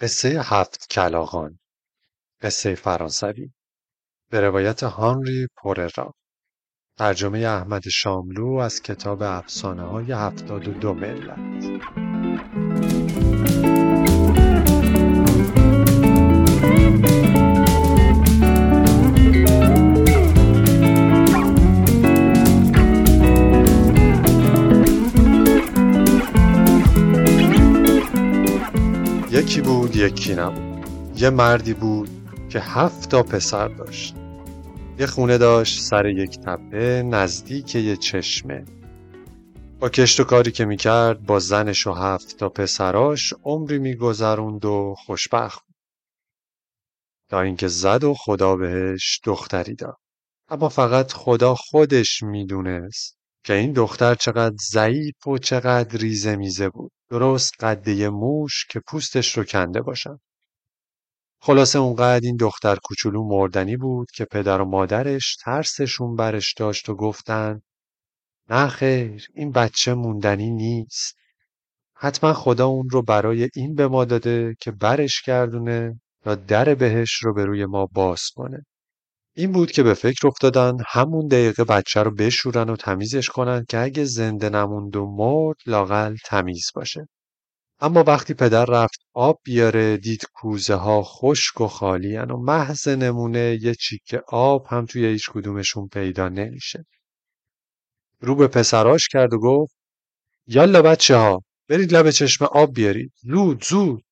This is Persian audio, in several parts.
قصه هفت کلاغان قصه فرانسوی به روایت هانری پوررا. ترجمه احمد شاملو از کتاب افسانه های هفتاد و دو ملت. یکی بود یکی نبود. یه مردی بود که هفت تا پسر داشت. یه خونه داشت سر یک تپه نزدیک یه چشمه. با کشت و کاری که می‌کرد با زنش و هفت تا پسراش عمری میگذروند و خوشبخت بود. تا اینکه زد و خدا بهش دختری داد. اما فقط خدا خودش می‌دونست که این دختر چقدر ضعیف و چقدر ریزه میزه بود. درست قده موش که پوستش رو کنده باشن. خلاصه اونقدر این دختر کوچولو مردنی بود که پدر و مادرش ترسشون برش داشت و گفتن نه خیر این بچه موندنی نیست. حتما خدا اون رو برای این به ما داده که برش گردونه یا در بهش رو به روی ما باز کنه. این بود که به فکر افتادن همون دقیقه بچه رو بشورن و تمیزش کنن که اگه زنده نموند و مرد لاقل تمیز باشه. اما وقتی پدر رفت آب بیاره دید کوزه ها خشک و خالی و محض نمونه یه چیکه آب هم توی هیچ کدومشون پیدا نمیشه. رو به پسراش کرد و گفت یالا بچه ها برید لب چشم آب بیارید زود زود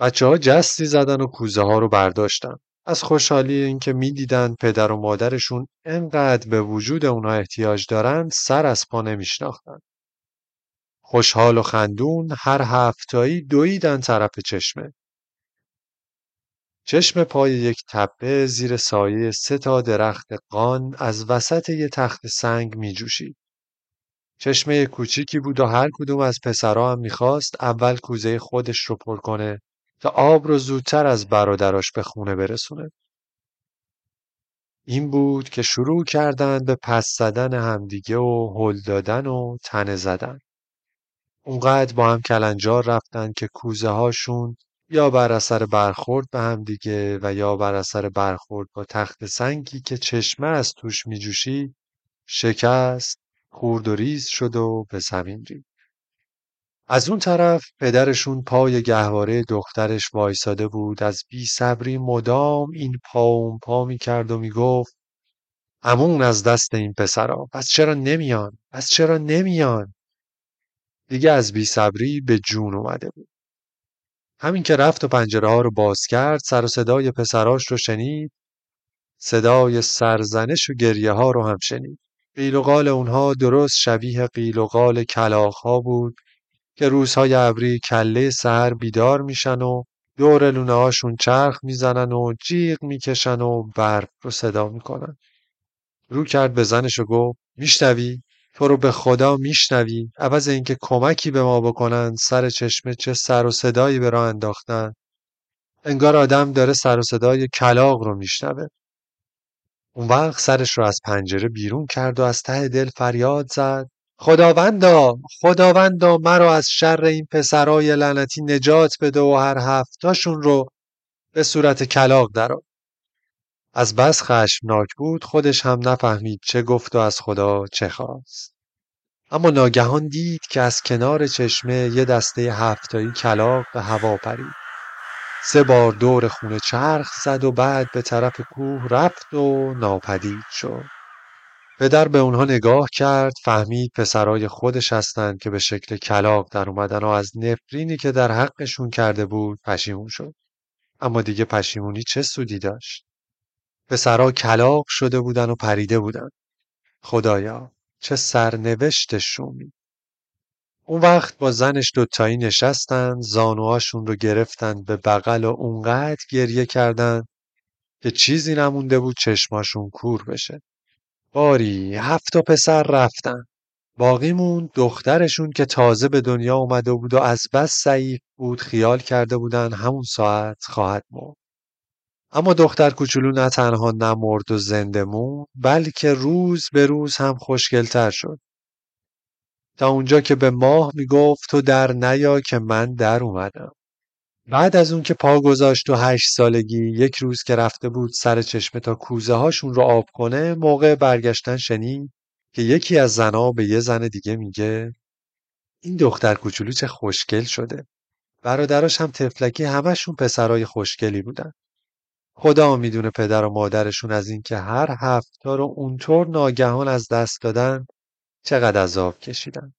بچه ها جستی زدن و کوزه ها رو برداشتن از خوشحالی اینکه می‌دیدند پدر و مادرشون انقدر به وجود اونا احتیاج دارند سر از پا نمیشناختن. خوشحال و خندون هر هفتایی دویدن طرف چشمه. چشم پای یک تپه زیر سایه سه تا درخت قان از وسط یه تخت سنگ می جوشید. چشمه کوچیکی بود و هر کدوم از پسرها هم می‌خواست اول کوزه خودش رو پر کنه تا آب رو زودتر از برادراش به خونه برسونه. این بود که شروع کردند به پس زدن همدیگه و هل دادن و تنه زدن. اونقدر با هم کلنجار رفتن که کوزه هاشون یا بر اثر برخورد به همدیگه و یا بر اثر برخورد با تخت سنگی که چشمه از توش می جوشید شکست خورد و ریز شد و به زمین رید. از اون طرف پدرشون پای گهواره دخترش وایساده بود. از بی صبری مدام این پا اون پا می کرد و می گفت امون از دست این پسرا پس چرا نمیان؟ پس چرا نمیان؟ دیگه از بی صبری به جون اومده بود. همین که رفت و پنجره ها رو باز کرد سر و صدای پسراش رو شنید. صدای سرزنش و گریه ها رو هم شنید. قیل و قال اونها درست شبیه قیل و قال کلاخ ها بود. که روزهای ابری کله سهر بیدار میشن و دور لونه هاشون چرخ می‌زنن و جیغ می‌کشن و برف رو صدا می‌کنن. رو کرد به زنش و گفت میشنوی؟ تو رو به خدا میشنوی؟ عوض اینکه کمکی به ما بکنن سر چشمه چه سر و صدایی به راه انداختن. انگار آدم داره سر و صدای کلاق رو میشنوه. اون وقت سرش رو از پنجره بیرون کرد و از ته دل فریاد زد خداوندا خداوندا مرا از شر این پسرای لعنتی نجات بده و هر هفتاشون رو به صورت کلاق درآ. از بس خشمناک بود خودش هم نفهمید چه گفت و از خدا چه خواست. اما ناگهان دید که از کنار چشمه یه دسته هفتایی کلاق به هوا پرید. سه بار دور خونه چرخ زد و بعد به طرف کوه رفت و ناپدید شد. پدر به اونها نگاه کرد فهمید پسرای خودش هستند که به شکل کلاق در اومدن و از نفرینی که در حقشون کرده بود پشیمون شد. اما دیگه پشیمونی چه سودی داشت؟ پسرا کلاق شده بودن و پریده بودن. خدایا چه سرنوشت شومی اون وقت با زنش دوتایی نشستن زانوهاشون رو گرفتن به بغل و اونقدر گریه کردند که چیزی نمونده بود چشماشون کور بشه. باری هفت پسر رفتن. باقیمون دخترشون که تازه به دنیا اومده بود و از بس ضعیف بود خیال کرده بودن همون ساعت خواهد مرد. اما دختر کوچولو نه تنها نمرد و زنده موند بلکه روز به روز هم خوشگلتر شد. تا اونجا که به ماه می‌گفت تو در نیا که من در اومدم. بعد از اون که پا گذاشت و هشت سالگی یک روز که رفته بود سر چشمه تا کوزه هاشون رو آب کنه موقع برگشتن شنید که یکی از زنها به یه زن دیگه میگه این دختر کوچولو چه خوشگل شده. برادراش هم تفلکی همشون پسرای خوشگلی بودن. خدا می‌دونه پدر و مادرشون از اینکه هر هفته رو اونطور ناگهان از دست دادن چقدر عذاب کشیدن.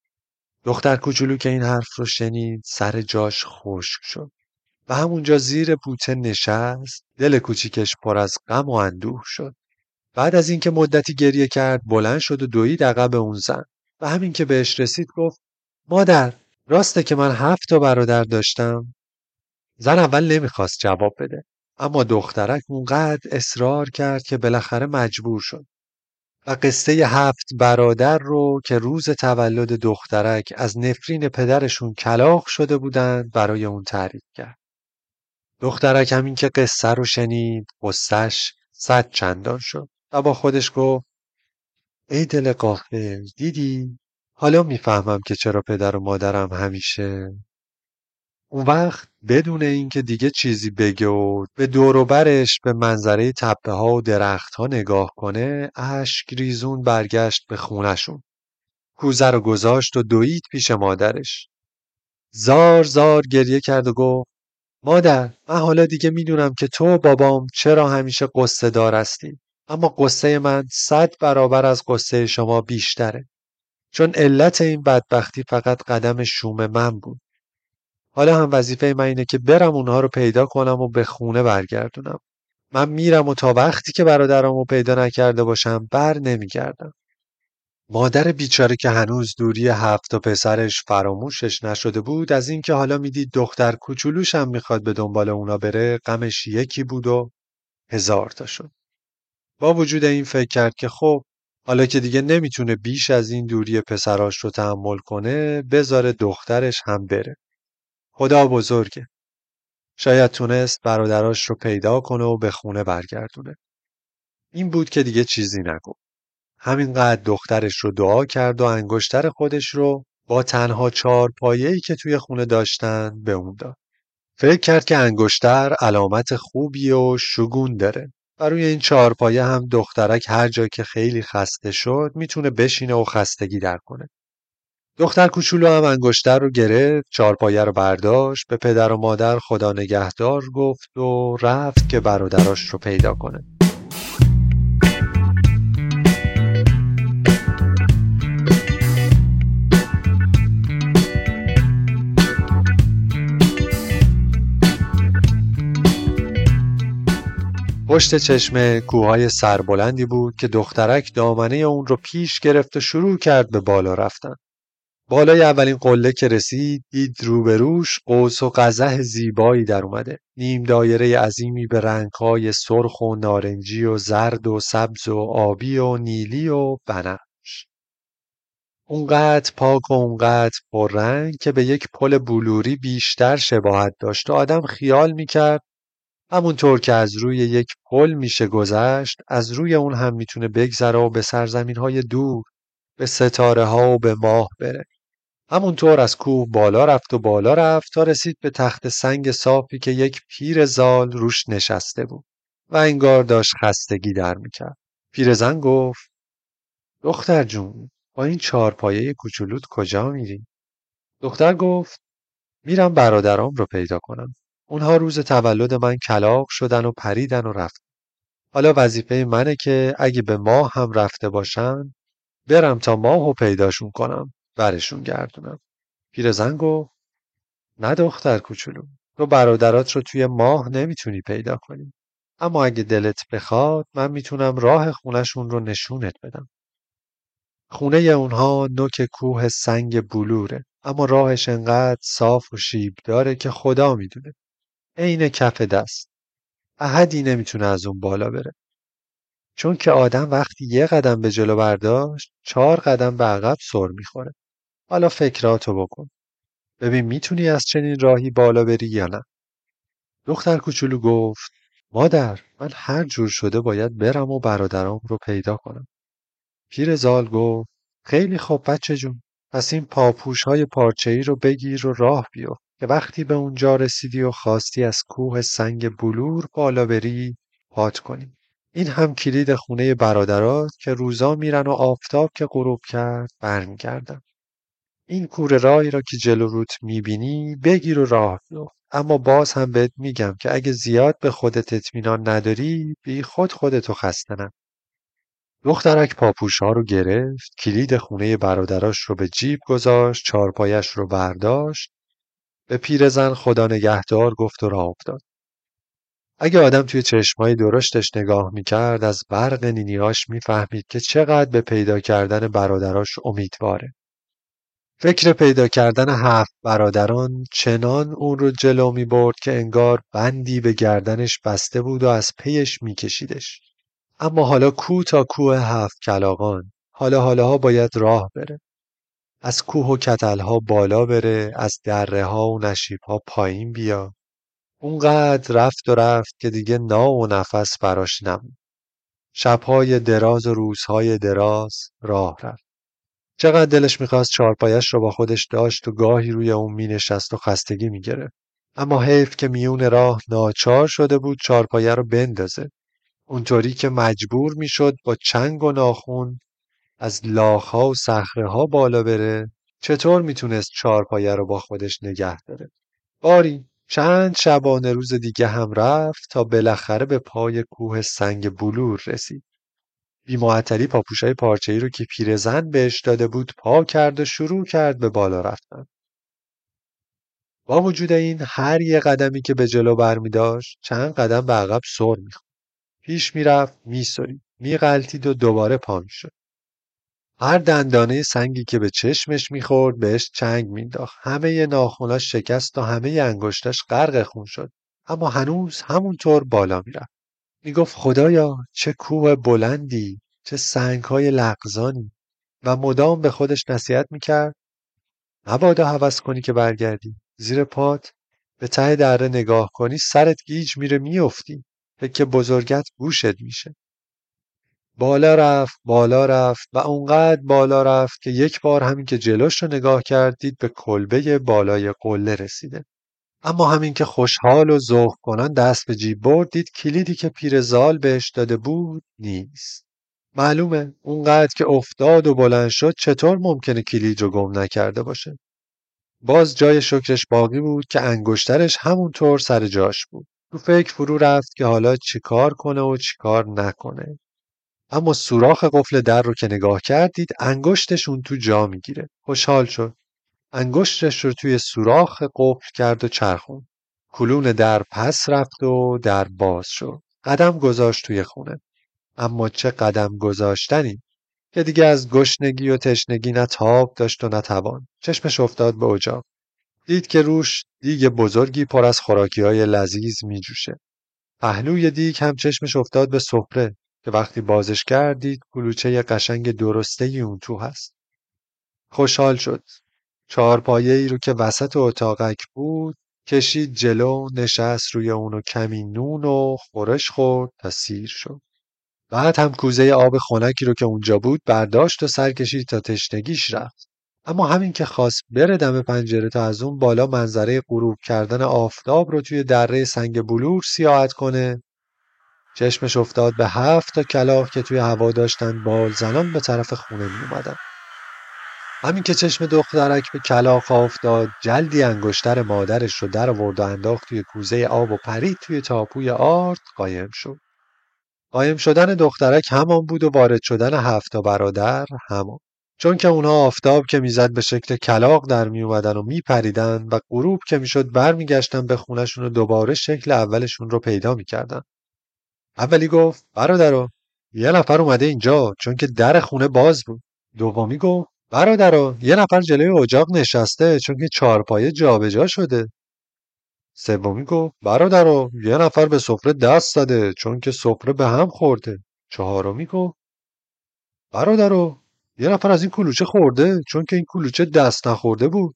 دختر کوچولو که این حرف رو شنید سر جاش خشک شد. و همونجا زیر بوته نشست دل کوچیکش پر از غم و اندوه شد. بعد از اینکه مدتی گریه کرد بلند شد و دوید عقب اون زن. و همین که بهش رسید گفت مادر راسته که من هفت تا برادر داشتم؟ زن اول نمی‌خواست جواب بده اما دخترک اونقدر اصرار کرد که بالاخره مجبور شد. و قصه هفت برادر رو که روز تولد دخترک از نفرین پدرشون کلاق شده بودند برای اون تعریف کرد. دخترک همین که قصه رو شنید قصهش صد چندان شد. و با خودش گفت ای دل قافل دیدی؟ حالا می‌فهمم که چرا پدر و مادرم همیشه. اون وقت بدون اینکه دیگه چیزی بگه و به دور و برش به منظره تپه ها و درخت ها نگاه کنه اشک ریزون برگشت به خونشون کوزه رو گذاشت و دوید پیش مادرش. زار زار گریه کرد و گفت مادر من حالا دیگه می‌دونم که تو و بابام چرا همیشه قصه دار هستی اما قصه من صد برابر از قصه شما بیشتره. چون علت این بدبختی فقط قدم شوم من بود. حالا هم وظیفه من اینه که برم اونها رو پیدا کنم و به خونه برگردونم. من میرم و تا وقتی که برادرم رو پیدا نکرده باشم بر نمیگردم. مادر بیچاره که هنوز دوری هفت و پسرش فراموشش نشده بود از اینکه حالا می‌دید دختر کوچولوش هم می‌خواد به دنبال اونا بره غمش یکی بود و هزار تا شد. با وجود این فکر کرد که خب حالا که دیگه نمی‌تونه بیش از این دوری پسراش رو تحمل کنه بذاره دخترش هم بره. خدا بزرگه. شاید تونست برادراش رو پیدا کنه و به خونه برگردونه. این بود که دیگه چیزی نگفت. همینقدر دخترش رو دعا کرد و انگشتر خودش رو با تنها چهار ای که توی خونه داشتن به اون داد. فکر کرد که انگشتر علامت خوبی و شگون داره و روی این چهار پایه هم دخترک هر جا که خیلی خسته شد می‌تونه بشینه و خستگی در کنه. دختر کوچولو هم انگشتر رو گرفت چارپایه رو برداشت به پدر و مادر خدا نگهدار گفت و رفت که برادراش رو پیدا کنه پشت چشمه کوههای سربلندی بود که دخترک دامنه اون رو پیش گرفت و شروع کرد به بالا رفتن. بالای اولین قله که رسید دید روبروش قوس و قزح زیبایی در اومده نیم دایره عظیمی به رنگهای سرخ و نارنجی و زرد و سبز و آبی و نیلی و بنفش اونقدر پاک و اونقدر پررنگ که به یک پل بلوری بیشتر شباهت داشت و آدم خیال می‌کرد همونطور که از روی یک پل میشه گذشت از روی اون هم می‌تونه بگذره و به سرزمین های دور به ستاره ها و به ماه بره همونطور از کوه بالا رفت و بالا رفت تا رسید به تخت سنگ صافی که یک پیر زال روش نشسته بود و انگار داشت خستگی در می‌کرد. پیرزن گفت دختر جون با این چهارپایه کوچولوت کجا میری؟ دختر گفت میرم برادرام رو پیدا کنم. اونها روز تولد من کلاق شدن و پریدن و رفت. حالا وظیفه منه که اگه به ماه هم رفته باشن برم تا ماه و پیداشون کنم. برشون گردونم پیرزن گفت نه دختر کوچولو تو برادرات رو توی ماه نمی‌تونی پیدا کنی اما اگه دلت بخواد من می‌تونم راه خونشون رو نشونت بدم خونه اونها نوک کوه سنگ بلوره اما راهش انقدر صاف و شیب داره که خدا می‌دونه عین کف دست. احدی نمی‌تونه از اون بالا بره. چون که آدم وقتی یه قدم به جلو برداشت چهار قدم به عقب سر می‌خوره. حالا فکراتو بکن. ببین می‌تونی از چنین راهی بالا بری یا نه. دختر کوچولو گفت مادر من هر جور شده باید برم و برادرام رو پیدا کنم. پیر زال گفت خیلی خوب بچه جون. پس این پاپوش های پارچه ای رو بگیر و راه بیو که وقتی به اونجا رسیدی و خواستی از کوه سنگ بلور بالا بری پات کنی. این هم کلید خونه برادرات که روزا میرن و آفتاب که غروب کرد برمیگردن. این کوره راهی را که جلو روت می‌بینی بگیر و راه بیفت. اما باز هم بهت میگم که اگه زیاد به خودت اطمینان نداری بی خود خودتو خسته نکن. دخترک پاپوش ها رو گرفت کلید خونه برادراش رو به جیب گذاشت چارپایش رو برداشت به پیرزن خدا نگهدار گفت و راه افتاد اگه آدم توی چشمای درشتش نگاه می‌کرد از برق نینیاش می‌فهمید که چقدر به پیدا کردن برادراش امیدواره فکر پیدا کردن هفت برادران چنان اون رو جلو می برد که انگار بندی به گردنش بسته بود و از پیش میکشیدش. اما حالا کو تا کوه هفت کلاغان حالا حالاها باید راه بره. از کوه و کتلها بالا بره از دره ها و نشیب ها پایین بیا. اونقدر رفت و رفت که دیگه نا و نفس براش نمون. شبهای دراز و روزهای دراز راه رفت. چقدر دلش می‌خواست چارپایش را با خودش داشت و گاهی روی اون مینشست و خستگی می‌گرفت. اما حیف که میون راه ناچار شده بود چارپایه رو بندازه. اونطوری که مجبور می‌شد با چنگ و ناخون از لاخها و صخره ها بالا بره چطور می‌تونست چارپایه رو با خودش نگه داره باری چند شبانه روز دیگه هم رفت تا بالاخره به پای کوه سنگ بلور رسید بیمعطلی پاپوشای پارچه‌ای رو که پیرزن بهش داده بود پا کرد و شروع کرد به بالا رفتن. با وجود این هر یه قدمی که به جلو برمی داشت چند قدم به عقب سر می‌خورد. پیش می‌رفت میسرید میغلطید و دوباره پا شد. هر دندانه سنگی که به چشمش می‌خورد بهش چنگ مینداخت همه ناخوناش شکست و همه انگشتاش غرق خون شد. اما هنوز همونطور بالا می‌رفت. می‌گفت خدایا چه کوه بلندی چه سنگهای لغزانی. و مدام به خودش نصیحت می‌کرد مبادا هوس کنی که برگردی. زیر پات به ته دره نگاه کنی سرت گیج میره میافتی. که بزرگت گوشت میشه. بالا رفت بالا رفت و اونقدر بالا رفت که یک بار همین که جلوش رو نگاه کردید به کلبه بالای قله رسیده. اما همین که خوشحال و ذوق کنان دست به جیب برد دید کلیدی که پیرزال بهش داده بود نیست. معلومه اونقدر که افتاد و بلند شد چطور ممکنه کلید رو گم نکرده باشه. باز جای شکرش باقی بود که انگشترش همونطور سر جاش بود. تو فکر فرو رفت که حالا چیکار کنه و چیکار نکنه. اما سوراخ قفل در رو که نگاه کردید انگشتش اون تو جا می‌گیره. خوشحال شد. انگشتش رو توی سوراخ قفل کرد و چرخون کلون در پس رفت و در باز شد. قدم گذاشت توی خونه. اما چه قدم گذاشتنی؟ که دیگه از گشنگی و تشنگی نه تاب داشت و نه توان. چشمش افتاد به اجاق. دید که روش دیگ بزرگی پر از خوراکی های لذیذ می جوشه پهلوی دیگ هم چشمش افتاد به سفره. که وقتی بازش کردید کلوچه قشنگ درسته اون تو هست. خوشحال شد. چهارپایه ای رو که وسط اتاقک بود کشید جلو نشست روی اونو کمی نون و خورش خورد تا سیر شد. بعد هم کوزه آب خنکی رو که اونجا بود برداشت و سر کشید تا تشنگیش رفت. اما همین که خواست بره دم پنجره تا از اون بالا منظره غروب کردن آفتاب رو توی دره سنگ بلور سیاحت کنه چشمش افتاد به هفت تا کلاق که توی هوا داشتن بال زنان به طرف خونه می اومدن. همین که چشم دخترک به کلاق افتاد جلدی انگشتر مادرش رو در آورد و انداخت توی کوزه آب و پرید توی تاپوی آرد قایم شد. قایم شدن دخترک همان بود و وارد شدن هفت برادر همان. چون که اونها آفتاب که می‌زد به شکل کلاق در می اومدن و میپریدن و غروب که می‌شد برمیگشتن به خونشون و دوباره شکل اولشون رو پیدا می‌کردن. اولی گفت برادرو یه نفر اومده اینجا چون که در خونه باز بود. دومی گفت برادرو یه نفر جلوی اجاق نشسته چون که چارپایه جابجا شده. سومی گفت برادرو یه نفر به سفره دست زده چون که سفره به هم خورده. چهارمی گفت برادرو یه نفر از این کلوچه خورده چون که این کلوچه دست نخورده بود.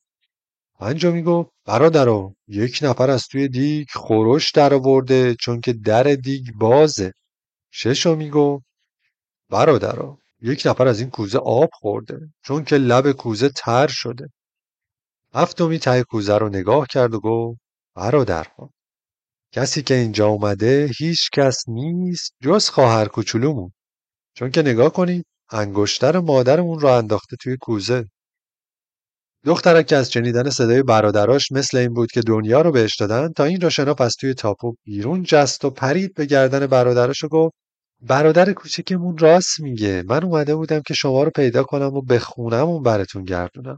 پنجمی گفت برادرو یک نفر از توی دیگ خورش در آورده چون که در دیگ بازه. ششمی گفت برادرو یک نفر از این کوزه آب خورده چون که لب کوزه تر شده. هفتمی ته کوزه رو نگاه کرد و گفت برادرها کسی که اینجا اومده هیچ کس نیست جز خواهر کوچولومون. چون که نگاه کنید انگشتر مادرمون رو انداخته توی کوزه. دخترک که از شنیدن صدای برادراش مثل این بود که دنیا رو بهش دادن تا این را شناف از توی تاپو بیرون جست و پرید به گردن برادرش و گفت برادر کوچکمون راست میگه. من اومده بودم که شما رو پیدا کنم و به خونمون براتون گردونم.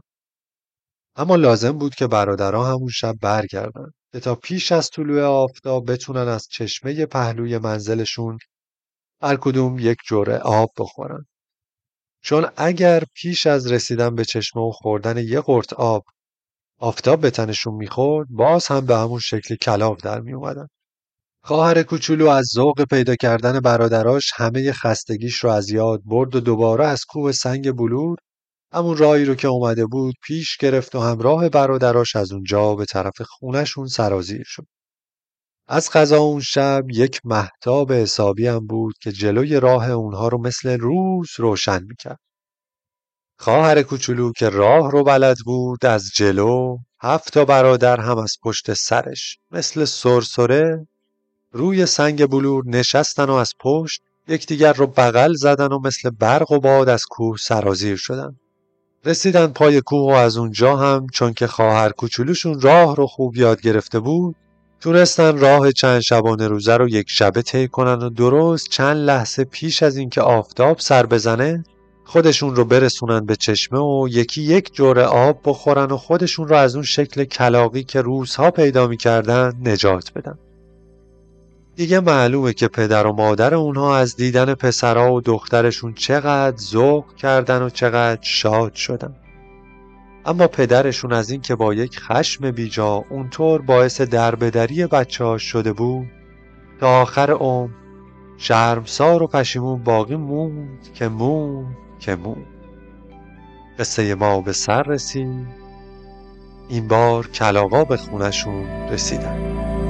اما لازم بود که برادرها همون شب برگردن. تا پیش از طلوع آفتاب بتونن از چشمه پهلوی منزلشون هر کدوم یک جوره آب بخورن. چون اگر پیش از رسیدن به چشمه و خوردن یه قرت آب آفتاب به تنشون می‌خورد باز هم به همون شکل کلاف در می اومدن. خواهر کوچولو از ذوق پیدا کردن برادراش همه خستگیش رو از یاد برد و دوباره از کوه سنگ بلور همون راهی رو که اومده بود پیش گرفت و همراه برادراش از اونجا به طرف خونشون سرازیر شد. از غذا اون شب یک محتاب حسابی هم بود که جلوی راه اونها رو مثل روز روشن می‌کرد. خواهر کوچولو که راه رو بلد بود از جلو هفت تا برادر هم از پشت سرش مثل سرسره روی سنگ بلور نشستن و از پشت یکدیگر رو بغل زدن و مثل برق و باد از کوه سرازیر شدن. رسیدن پای کوه و از اونجا هم چون که خواهر کوچولوشون راه رو خوب یاد گرفته بود تونستن راه چند شبانه روزه رو یک شبه طی کنن و درست چند لحظه پیش از اینکه آفتاب سر بزنه خودشون رو برسونن به چشمه و یکی یک جوره آب بخورن و خودشون رو از اون شکل کلاقی که روزها پیدا می‌کردن نجات بدن. دیگه معلومه که پدر و مادر اونها از دیدن پسرها و دخترشون چقدر ذوق کردن و چقدر شاد شدن. اما پدرشون از این که با یک خشم بیجا اونطور باعث دربدری بچه شده بود تا آخر عمر شرمسار و پشیمون باقی موند که موند که موند. قصه ما به سر رسید این بار کلاغا به خونشون رسیدن.